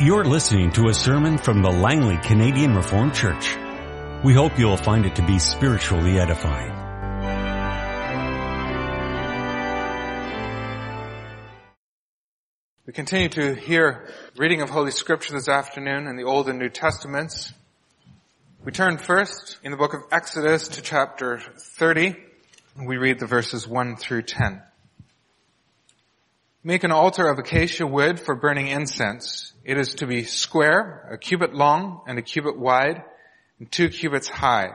You're listening to a sermon from the Langley Canadian Reformed Church. We hope you'll find it to be spiritually edifying. We continue to hear reading of Holy Scripture this afternoon in the Old and New Testaments. We turn first in the book of Exodus to chapter 30. We read the verses 1 through 10. Make an altar of acacia wood for burning incense. It is to be square, a cubit long and a cubit wide, and two cubits high.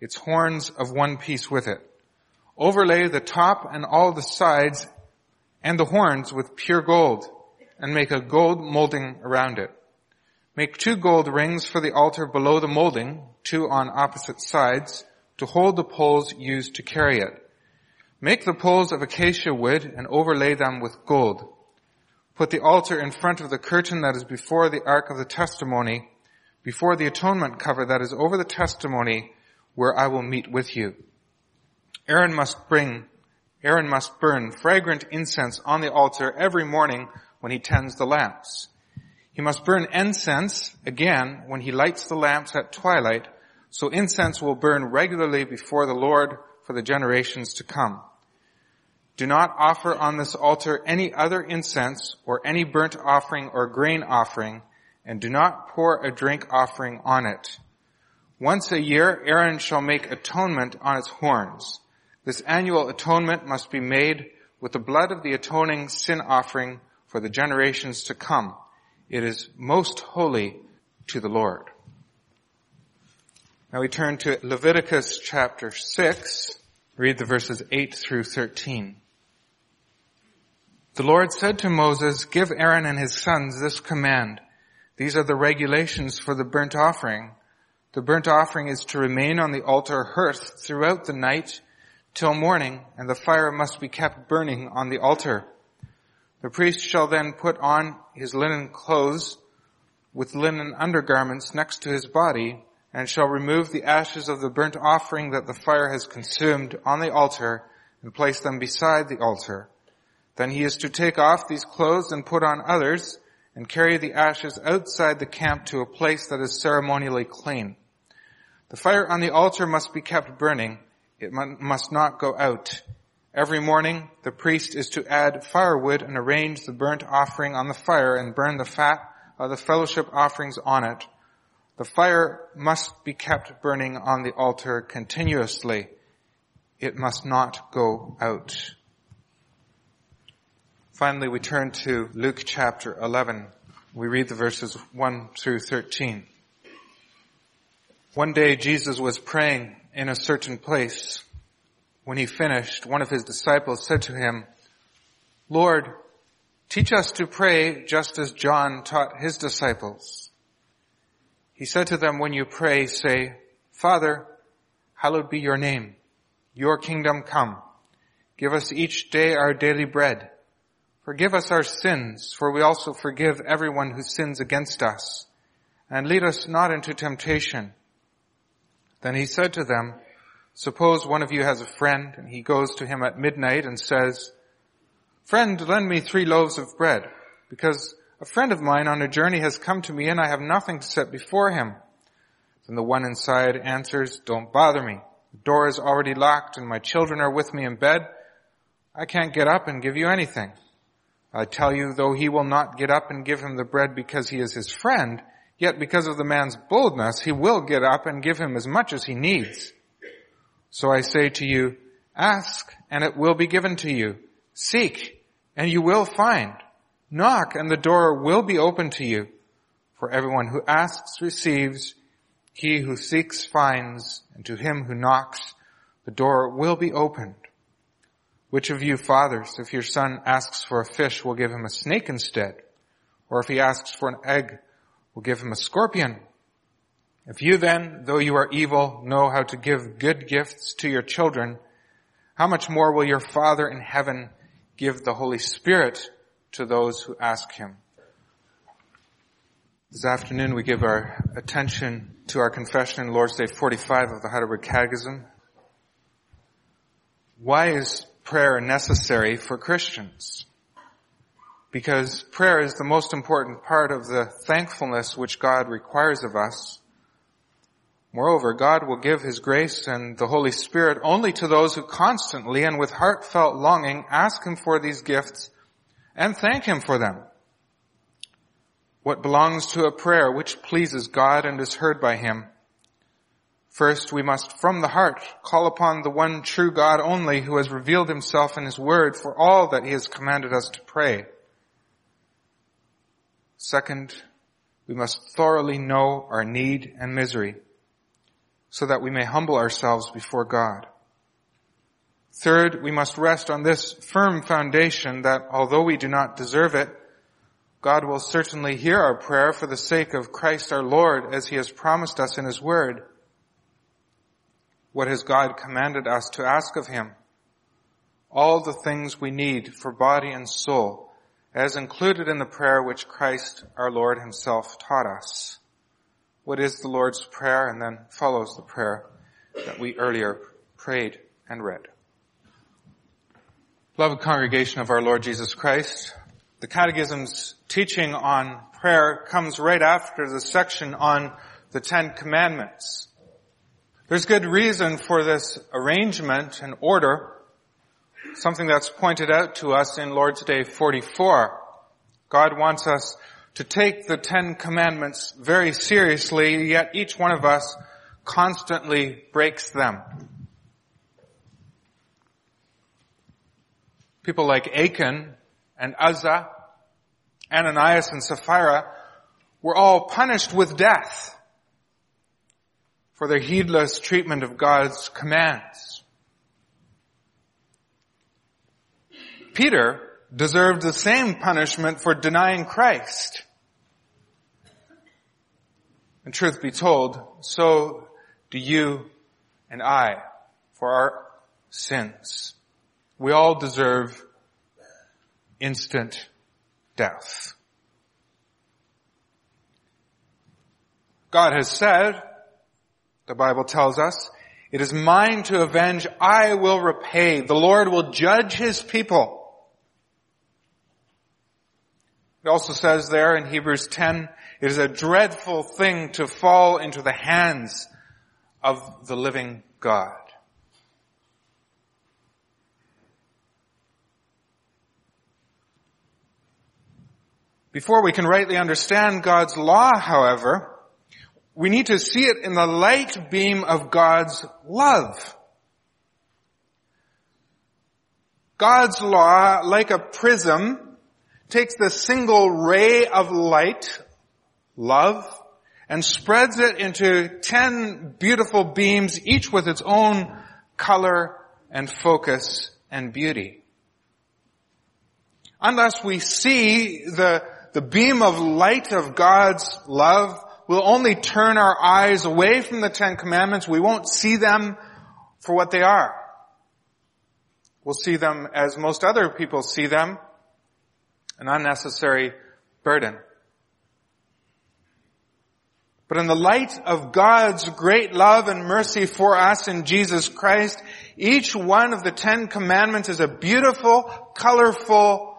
Its horns of one piece with it. Overlay the top and all the sides and the horns with pure gold, and make a gold molding around it. Make two gold rings for the altar below the molding, two on opposite sides, to hold the poles used to carry it. Make the poles of acacia wood and overlay them with gold. Put the altar in front of the curtain that is before the ark of the testimony, before the atonement cover that is over the testimony where I will meet with you. Aaron must bring, Aaron must burn fragrant incense on the altar every morning when he tends the lamps. He must burn incense again when he lights the lamps at twilight, so incense will burn regularly before the Lord for the generations to come. Do not offer on this altar any other incense or any burnt offering or grain offering, and do not pour a drink offering on it. Once a year, Aaron shall make atonement on its horns. This annual atonement must be made with the blood of the atoning sin offering for the generations to come. It is most holy to the Lord. Now we turn to Leviticus chapter 6, read the verses 8 through 13. The Lord said to Moses, give Aaron and his sons this command. These are the regulations for the burnt offering. The burnt offering is to remain on the altar hearth throughout the night till morning, and the fire must be kept burning on the altar. The priest shall then put on his linen clothes with linen undergarments next to his body, and shall remove the ashes of the burnt offering that the fire has consumed on the altar, and place them beside the altar. Then he is to take off these clothes and put on others, and carry the ashes outside the camp to a place that is ceremonially clean. The fire on the altar must be kept burning. It must not go out. Every morning, the priest is to add firewood and arrange the burnt offering on the fire and burn the fat of the fellowship offerings on it. The fire must be kept burning on the altar continuously. It must not go out. Finally, we turn to Luke chapter 11. We read the verses 1 through 13. One day Jesus was praying in a certain place. When he finished, one of his disciples said to him, Lord, teach us to pray just as John taught his disciples. He said to them, when you pray, say, Father, hallowed be your name. Your kingdom come. Give us each day our daily bread Forgive us our sins, for we also forgive everyone who sins against us. And lead us not into temptation. Then he said to them, Suppose one of you has a friend, and he goes to him at midnight and says, Friend, lend me three loaves of bread, because a friend of mine on a journey has come to me and I have nothing to set before him. Then the one inside answers, Don't bother me. The door is already locked and my children are with me in bed. I can't get up and give you anything. I tell you, though he will not get up and give him the bread because he is his friend, yet because of the man's boldness, he will get up and give him as much as he needs. So I say to you, ask and it will be given to you. Seek and you will find. Knock and the door will be open to you. For everyone who asks receives, he who seeks finds, and to him who knocks, the door will be opened. Which of you fathers, if your son asks for a fish, will give him a snake instead? Or if he asks for an egg, will give him a scorpion? If you then, though you are evil, know how to give good gifts to your children, how much more will your Father in heaven give the Holy Spirit to those who ask him? This afternoon we give our attention to our confession in Lord's Day 45 of the Heidelberg Catechism. Why is prayer necessary for Christians? because prayer is the most important part of the thankfulness which God requires of us. Moreover, God will give His grace and the Holy Spirit only to those who constantly and with heartfelt longing ask Him for these gifts and thank Him for them. What belongs to a prayer which pleases God and is heard by Him? First, we must from the heart call upon the one true God only who has revealed Himself in His Word for all that He has commanded us to pray. Second, we must thoroughly know our need and misery so that we may humble ourselves before God. Third, we must rest on this firm foundation that although we do not deserve it, God will certainly hear our prayer for the sake of Christ our Lord as he has promised us in his word. What has God commanded us to ask of him? All the things we need for body and soul as included in the prayer which Christ our Lord himself taught us. What is the Lord's Prayer and then follows the prayer that we earlier prayed and read. Beloved congregation of our Lord Jesus Christ, the Catechism's teaching on prayer comes right after the section on the Ten Commandments. There's good reason for this arrangement and order something that's pointed out to us in Lord's Day 44. God wants us to take the Ten Commandments very seriously, yet each one of us constantly breaks them. People like Achan and Uzzah, Ananias and Sapphira were all punished with death for their heedless treatment of God's commands. Peter deserved the same punishment for denying Christ. And truth be told, so do you and I for our sins. We all deserve instant death. God has said, the Bible tells us, it is mine to avenge, I will repay. The Lord will judge his people. It also says there in Hebrews 10, it is a dreadful thing to fall into the hands of the living God. Before we can rightly understand God's law, however, we need to see it in the light beam of God's love. God's law, like a prism, takes the single ray of light, love, and spreads it into ten beautiful beams, each with its own color and focus and beauty. Unless we see the, the beam of light of God's love, we'll only turn our eyes away from the Ten Commandments. We won't see them for what they are. We'll see them as most other people see them, an unnecessary burden. But in the light of God's great love and mercy for us in Jesus Christ, each one of the Ten Commandments is a beautiful, colorful,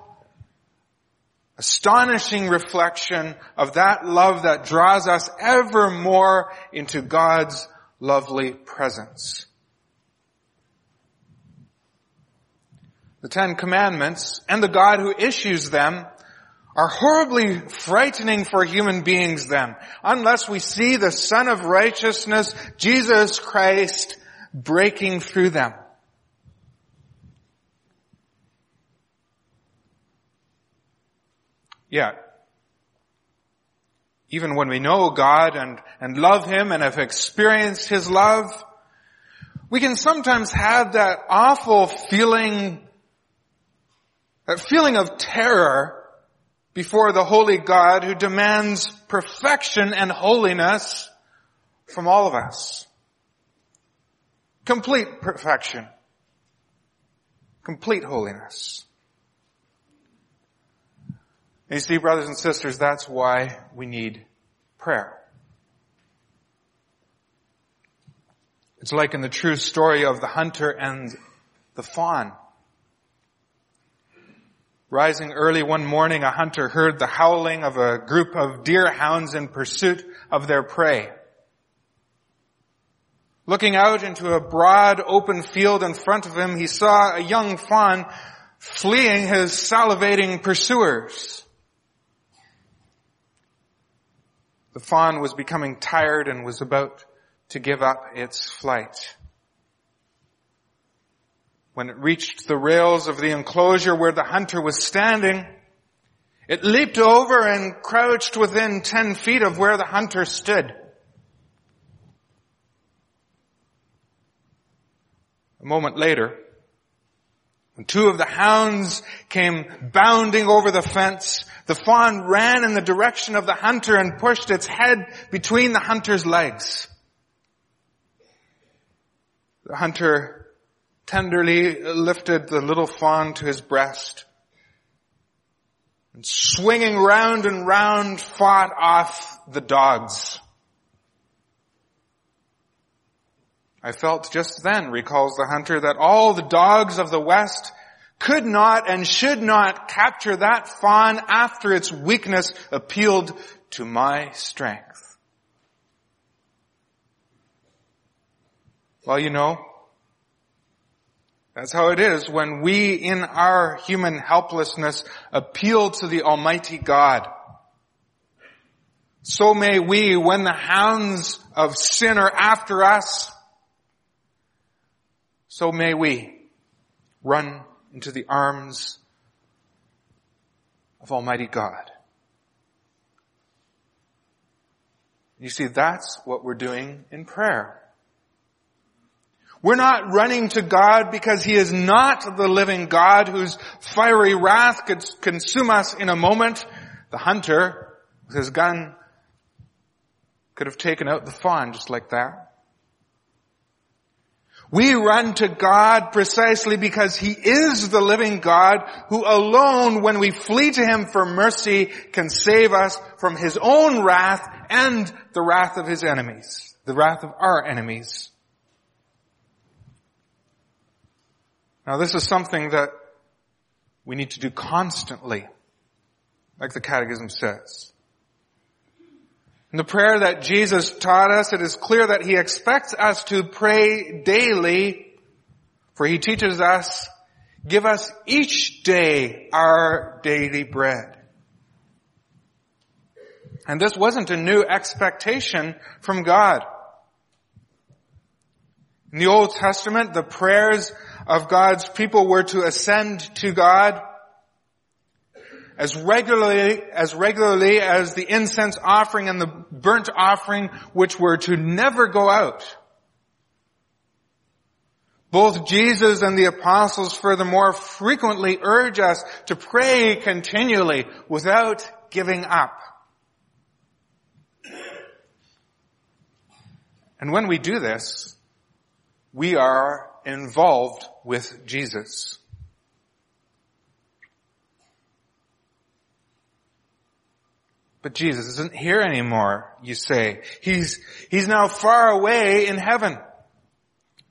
astonishing reflection of that love that draws us ever more into God's lovely presence. the Ten Commandments, and the God who issues them are horribly frightening for human beings then, unless we see the Sun of Righteousness, Jesus Christ, breaking through them. Yet, even when we know God and, and love Him and have experienced His love, we can sometimes have that awful feeling that feeling of terror before the holy God who demands perfection and holiness from all of us. Complete perfection. Complete holiness. And you see, brothers and sisters, that's why we need prayer. It's like in the true story of the hunter and the fawn. Rising early one morning, a hunter heard the howling of a group of deer hounds in pursuit of their prey. Looking out into a broad open field in front of him, he saw a young fawn fleeing his salivating pursuers. The fawn was becoming tired and was about to give up its flight. When it reached the rails of the enclosure where the hunter was standing, it leaped over and crouched within ten feet of where the hunter stood. A moment later, when two of the hounds came bounding over the fence, the fawn ran in the direction of the hunter and pushed its head between the hunter's legs. The hunter tenderly lifted the little fawn to his breast and swinging round and round fought off the dogs. I felt just then, recalls the hunter, that all the dogs of the West could not and should not capture that fawn after its weakness appealed to my strength. Well, you know, that's how it is when we in our human helplessness appeal to the Almighty God. So may we, when the hounds of sin are after us, so may we run into the arms of Almighty God. You see, that's what we're doing in prayer. We're not running to God because He is not the living God whose fiery wrath could consume us in a moment. The hunter with his gun could have taken out the fawn just like that. We run to God precisely because He is the living God who alone, when we flee to Him for mercy, can save us from His own wrath and the wrath of His enemies, the wrath of our enemies. Now this is something that we need to do constantly, like the Catechism says. In the prayer that Jesus taught us, it is clear that He expects us to pray daily, for He teaches us, give us each day our daily bread. And this wasn't a new expectation from God. In the Old Testament, the prayers of God's people were to ascend to God as regularly, as regularly as the incense offering and the burnt offering, which were to never go out. Both Jesus and the apostles furthermore frequently urge us to pray continually without giving up. And when we do this, we are involved with Jesus. But Jesus isn't here anymore, you say. He's, he's now far away in heaven.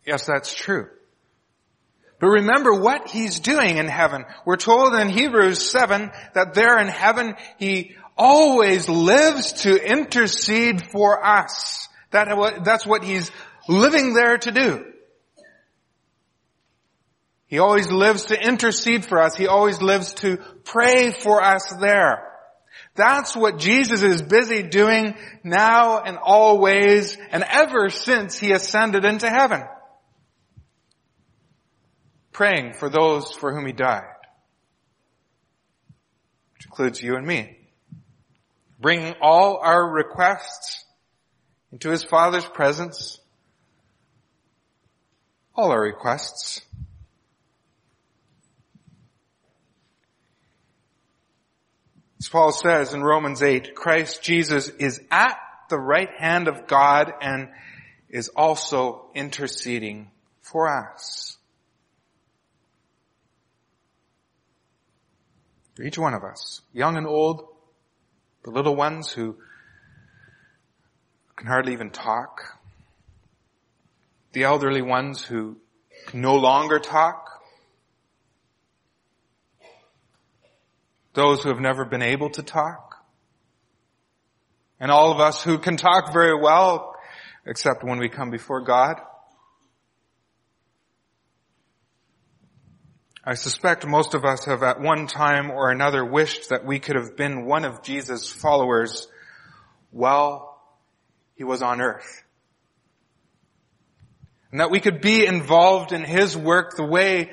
Yes, that's true. But remember what he's doing in heaven. We're told in Hebrews 7 that there in heaven he always lives to intercede for us. That, that's what he's living there to do. He always lives to intercede for us. He always lives to pray for us there. That's what Jesus is busy doing now and always and ever since he ascended into heaven. Praying for those for whom he died. Which includes you and me. Bringing all our requests into his Father's presence. All our requests As Paul says in Romans 8, Christ Jesus is at the right hand of God and is also interceding for us. For each one of us, young and old, the little ones who can hardly even talk, the elderly ones who can no longer talk, those who have never been able to talk, and all of us who can talk very well, except when we come before God. I suspect most of us have at one time or another wished that we could have been one of Jesus' followers while he was on earth. And that we could be involved in his work the way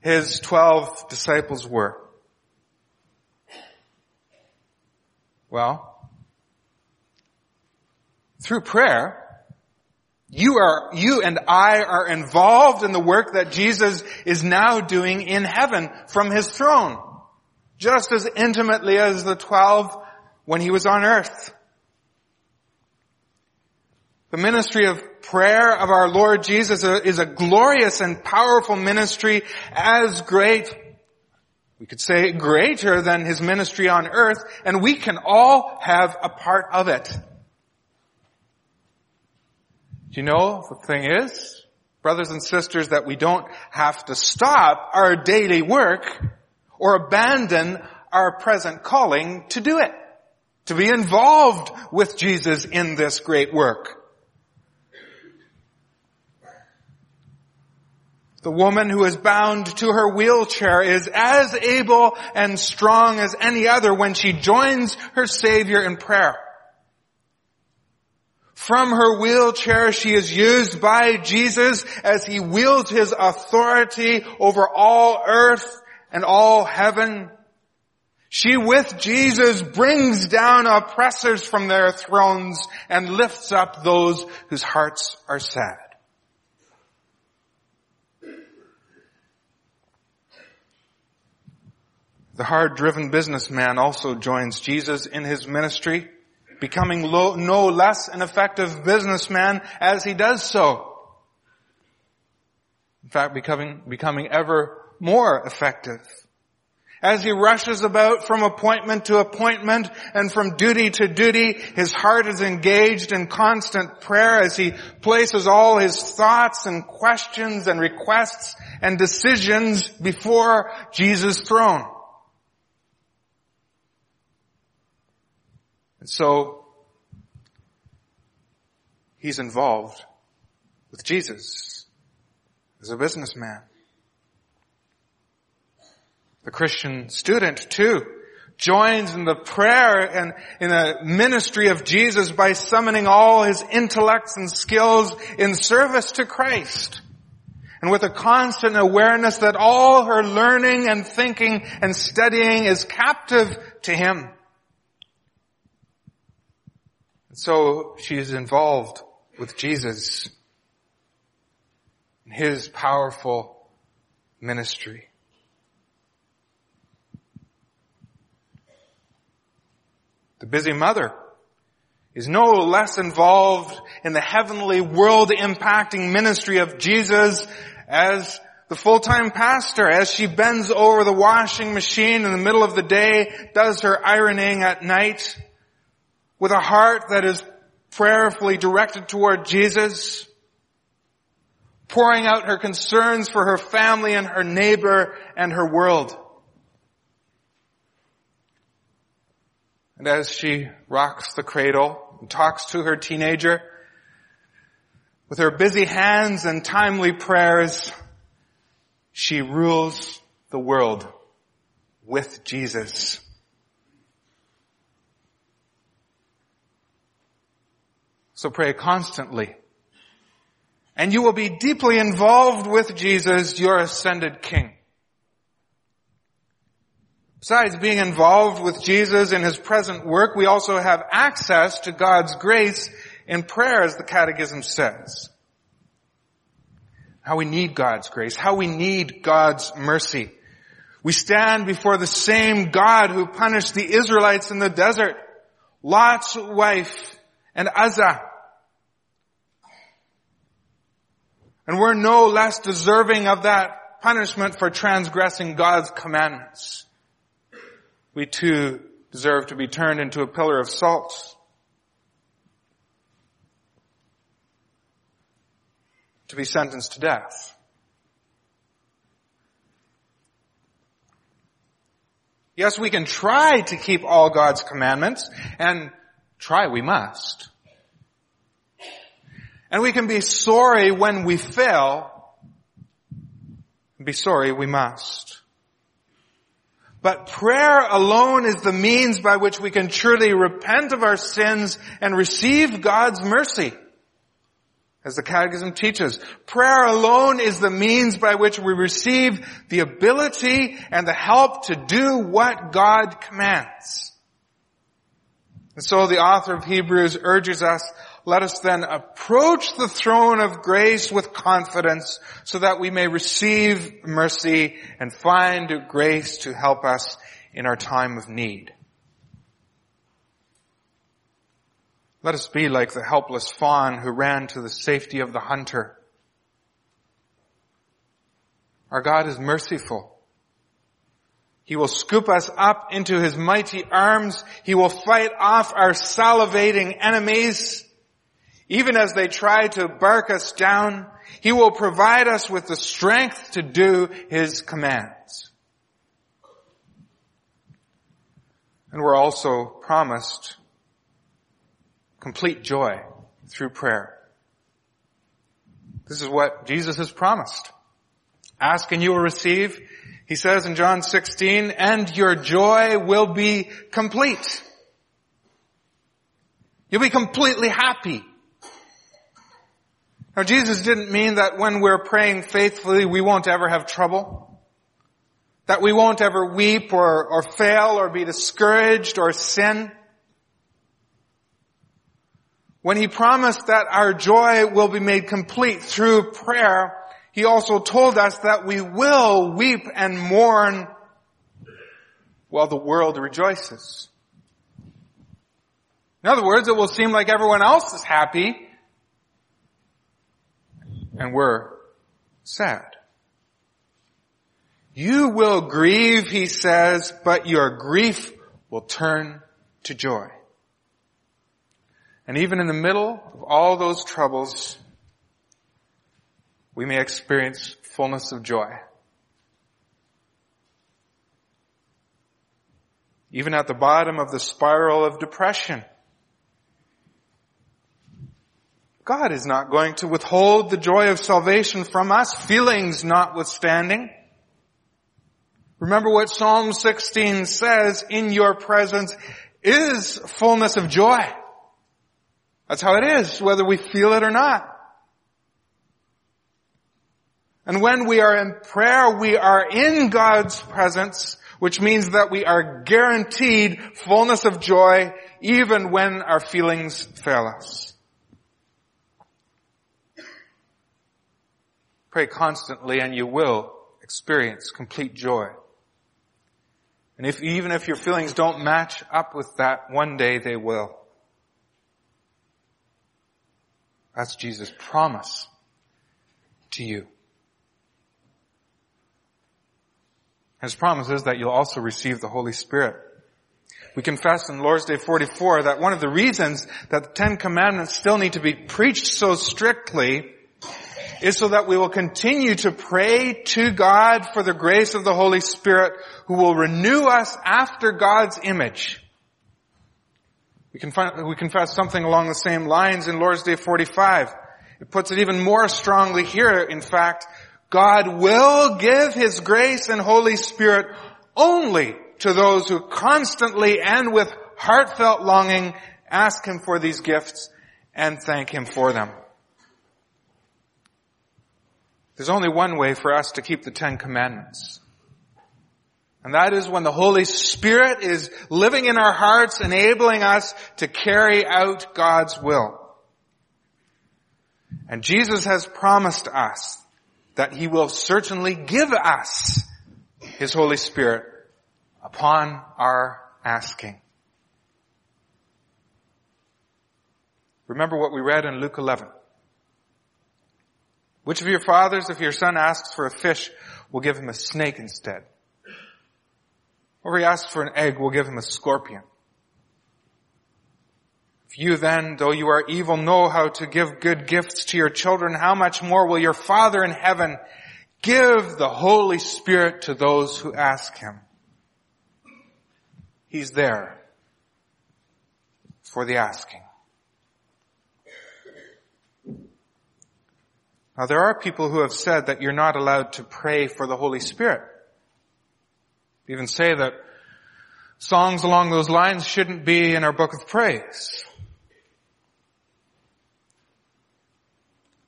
his twelve disciples were. Well, through prayer, you are, you and I are involved in the work that Jesus is now doing in heaven from his throne. Just as intimately as the twelve when he was on earth. The ministry of prayer of our Lord Jesus is a glorious and powerful ministry as great, we could say greater than his ministry on earth, and we can all have a part of it. Do you know the thing is, brothers and sisters, that we don't have to stop our daily work or abandon our present calling to do it, to be involved with Jesus in this great work. The woman who is bound to her wheelchair is as able and strong as any other when she joins her Savior in prayer. From her wheelchair, she is used by Jesus as he wields his authority over all earth and all heaven. She with Jesus brings down oppressors from their thrones and lifts up those whose hearts are sad. The hard-driven businessman also joins Jesus in his ministry becoming low, no less an effective businessman as he does so. In fact, becoming, becoming ever more effective. As he rushes about from appointment to appointment and from duty to duty, his heart is engaged in constant prayer as he places all his thoughts and questions and requests and decisions before Jesus' throne. And so, he's involved with Jesus as a businessman. The Christian student too joins in the prayer and in the ministry of Jesus by summoning all his intellects and skills in service to Christ. And with a constant awareness that all her learning and thinking and studying is captive to him. So she is involved with Jesus and his powerful ministry. The busy mother is no less involved in the heavenly world impacting ministry of Jesus as the full-time pastor as she bends over the washing machine in the middle of the day, does her ironing at night, with a heart that is prayerfully directed toward Jesus, pouring out her concerns for her family and her neighbor and her world. And as she rocks the cradle and talks to her teenager, with her busy hands and timely prayers, she rules the world with Jesus. So pray constantly. And you will be deeply involved with Jesus, your ascended King. Besides being involved with Jesus in his present work, we also have access to God's grace in prayer, as the Catechism says. How we need God's grace, how we need God's mercy. We stand before the same God who punished the Israelites in the desert, Lot's wife, and Uzzah. And we're no less deserving of that punishment for transgressing God's commandments. We too deserve to be turned into a pillar of salt. To be sentenced to death. Yes, we can try to keep all God's commandments, and try we must. And we can be sorry when we fail, be sorry we must. But prayer alone is the means by which we can truly repent of our sins and receive God's mercy. As the Catechism teaches, prayer alone is the means by which we receive the ability and the help to do what God commands. And so the author of Hebrews urges us, let us then approach the throne of grace with confidence so that we may receive mercy and find grace to help us in our time of need. Let us be like the helpless fawn who ran to the safety of the hunter. Our God is merciful. He will scoop us up into His mighty arms. He will fight off our salivating enemies. Even as they try to bark us down, He will provide us with the strength to do His commands. And we're also promised complete joy through prayer. This is what Jesus has promised. Ask and you will receive. He says in John 16, and your joy will be complete. You'll be completely happy. Now Jesus didn't mean that when we're praying faithfully we won't ever have trouble. That we won't ever weep or, or fail or be discouraged or sin. When he promised that our joy will be made complete through prayer, he also told us that we will weep and mourn while the world rejoices. In other words, it will seem like everyone else is happy and we're sad. You will grieve, he says, but your grief will turn to joy. And even in the middle of all those troubles, we may experience fullness of joy. Even at the bottom of the spiral of depression, God is not going to withhold the joy of salvation from us, feelings notwithstanding. Remember what Psalm 16 says, in your presence is fullness of joy. That's how it is, whether we feel it or not. And when we are in prayer, we are in God's presence, which means that we are guaranteed fullness of joy even when our feelings fail us. Pray constantly and you will experience complete joy. And if, even if your feelings don't match up with that, one day they will. That's Jesus' promise to you. His promise is that you'll also receive the Holy Spirit. We confess in Lord's Day 44 that one of the reasons that the Ten Commandments still need to be preached so strictly is so that we will continue to pray to God for the grace of the Holy Spirit who will renew us after God's image we, we confess something along the same lines in Lord's Day 45. It puts it even more strongly here, in fact. God will give His grace and Holy Spirit only to those who constantly and with heartfelt longing ask Him for these gifts and thank Him for them. There's only one way for us to keep the Ten Commandments. And that is when the Holy Spirit is living in our hearts, enabling us to carry out God's will. And Jesus has promised us that He will certainly give us His Holy Spirit upon our asking. Remember what we read in Luke 11. Which of your fathers, if your son asks for a fish, will give him a snake instead? Or if he asks for an egg, we'll give him a scorpion. If you then, though you are evil, know how to give good gifts to your children, how much more will your Father in heaven give the Holy Spirit to those who ask him? He's there for the asking. Now there are people who have said that you're not allowed to pray for the Holy Spirit. Even say that songs along those lines shouldn't be in our book of praise.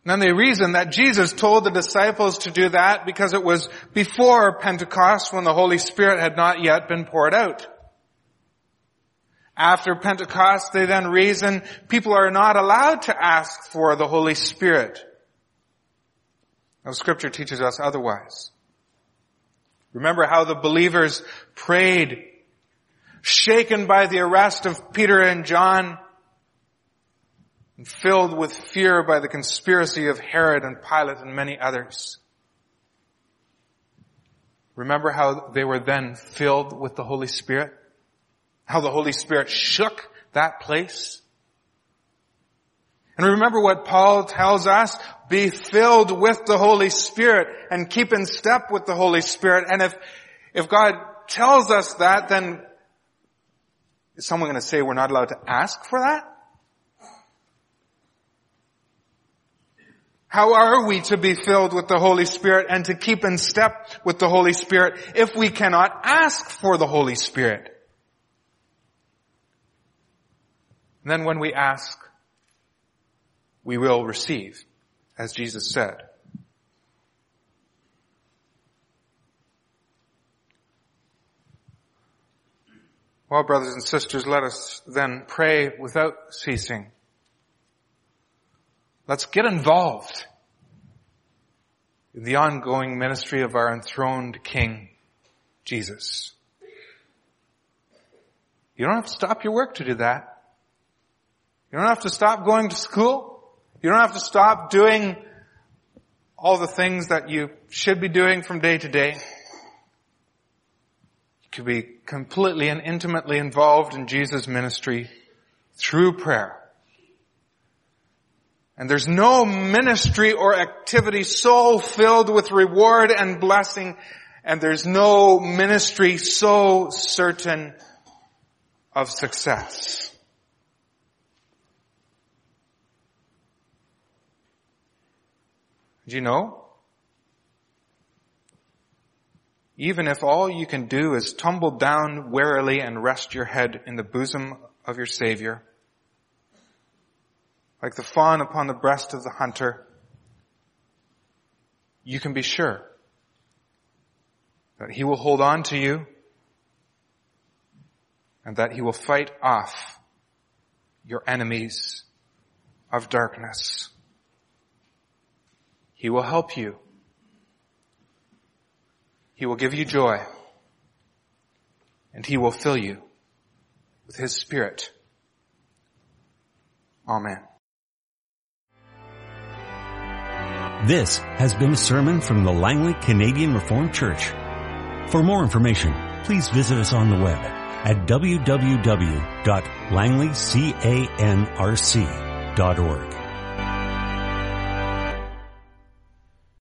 And then they reason that Jesus told the disciples to do that because it was before Pentecost when the Holy Spirit had not yet been poured out. After Pentecost, they then reason people are not allowed to ask for the Holy Spirit. Now scripture teaches us otherwise. Remember how the believers prayed, shaken by the arrest of Peter and John, and filled with fear by the conspiracy of Herod and Pilate and many others. Remember how they were then filled with the Holy Spirit? How the Holy Spirit shook that place? And remember what Paul tells us? Be filled with the Holy Spirit and keep in step with the Holy Spirit. And if, if God tells us that, then is someone going to say we're not allowed to ask for that? How are we to be filled with the Holy Spirit and to keep in step with the Holy Spirit if we cannot ask for the Holy Spirit? And then when we ask, we will receive, as Jesus said. Well, brothers and sisters, let us then pray without ceasing. Let's get involved in the ongoing ministry of our enthroned King, Jesus. You don't have to stop your work to do that. You don't have to stop going to school. You don't have to stop doing all the things that you should be doing from day to day. You could be completely and intimately involved in Jesus' ministry through prayer. And there's no ministry or activity so filled with reward and blessing, and there's no ministry so certain of success. Do you know? Even if all you can do is tumble down wearily and rest your head in the bosom of your Savior, like the fawn upon the breast of the hunter, you can be sure that He will hold on to you and that He will fight off your enemies of darkness. He will help you. He will give you joy. And He will fill you with His Spirit. Amen. This has been a sermon from the Langley Canadian Reformed Church. For more information, please visit us on the web at www.langleycanrc.org.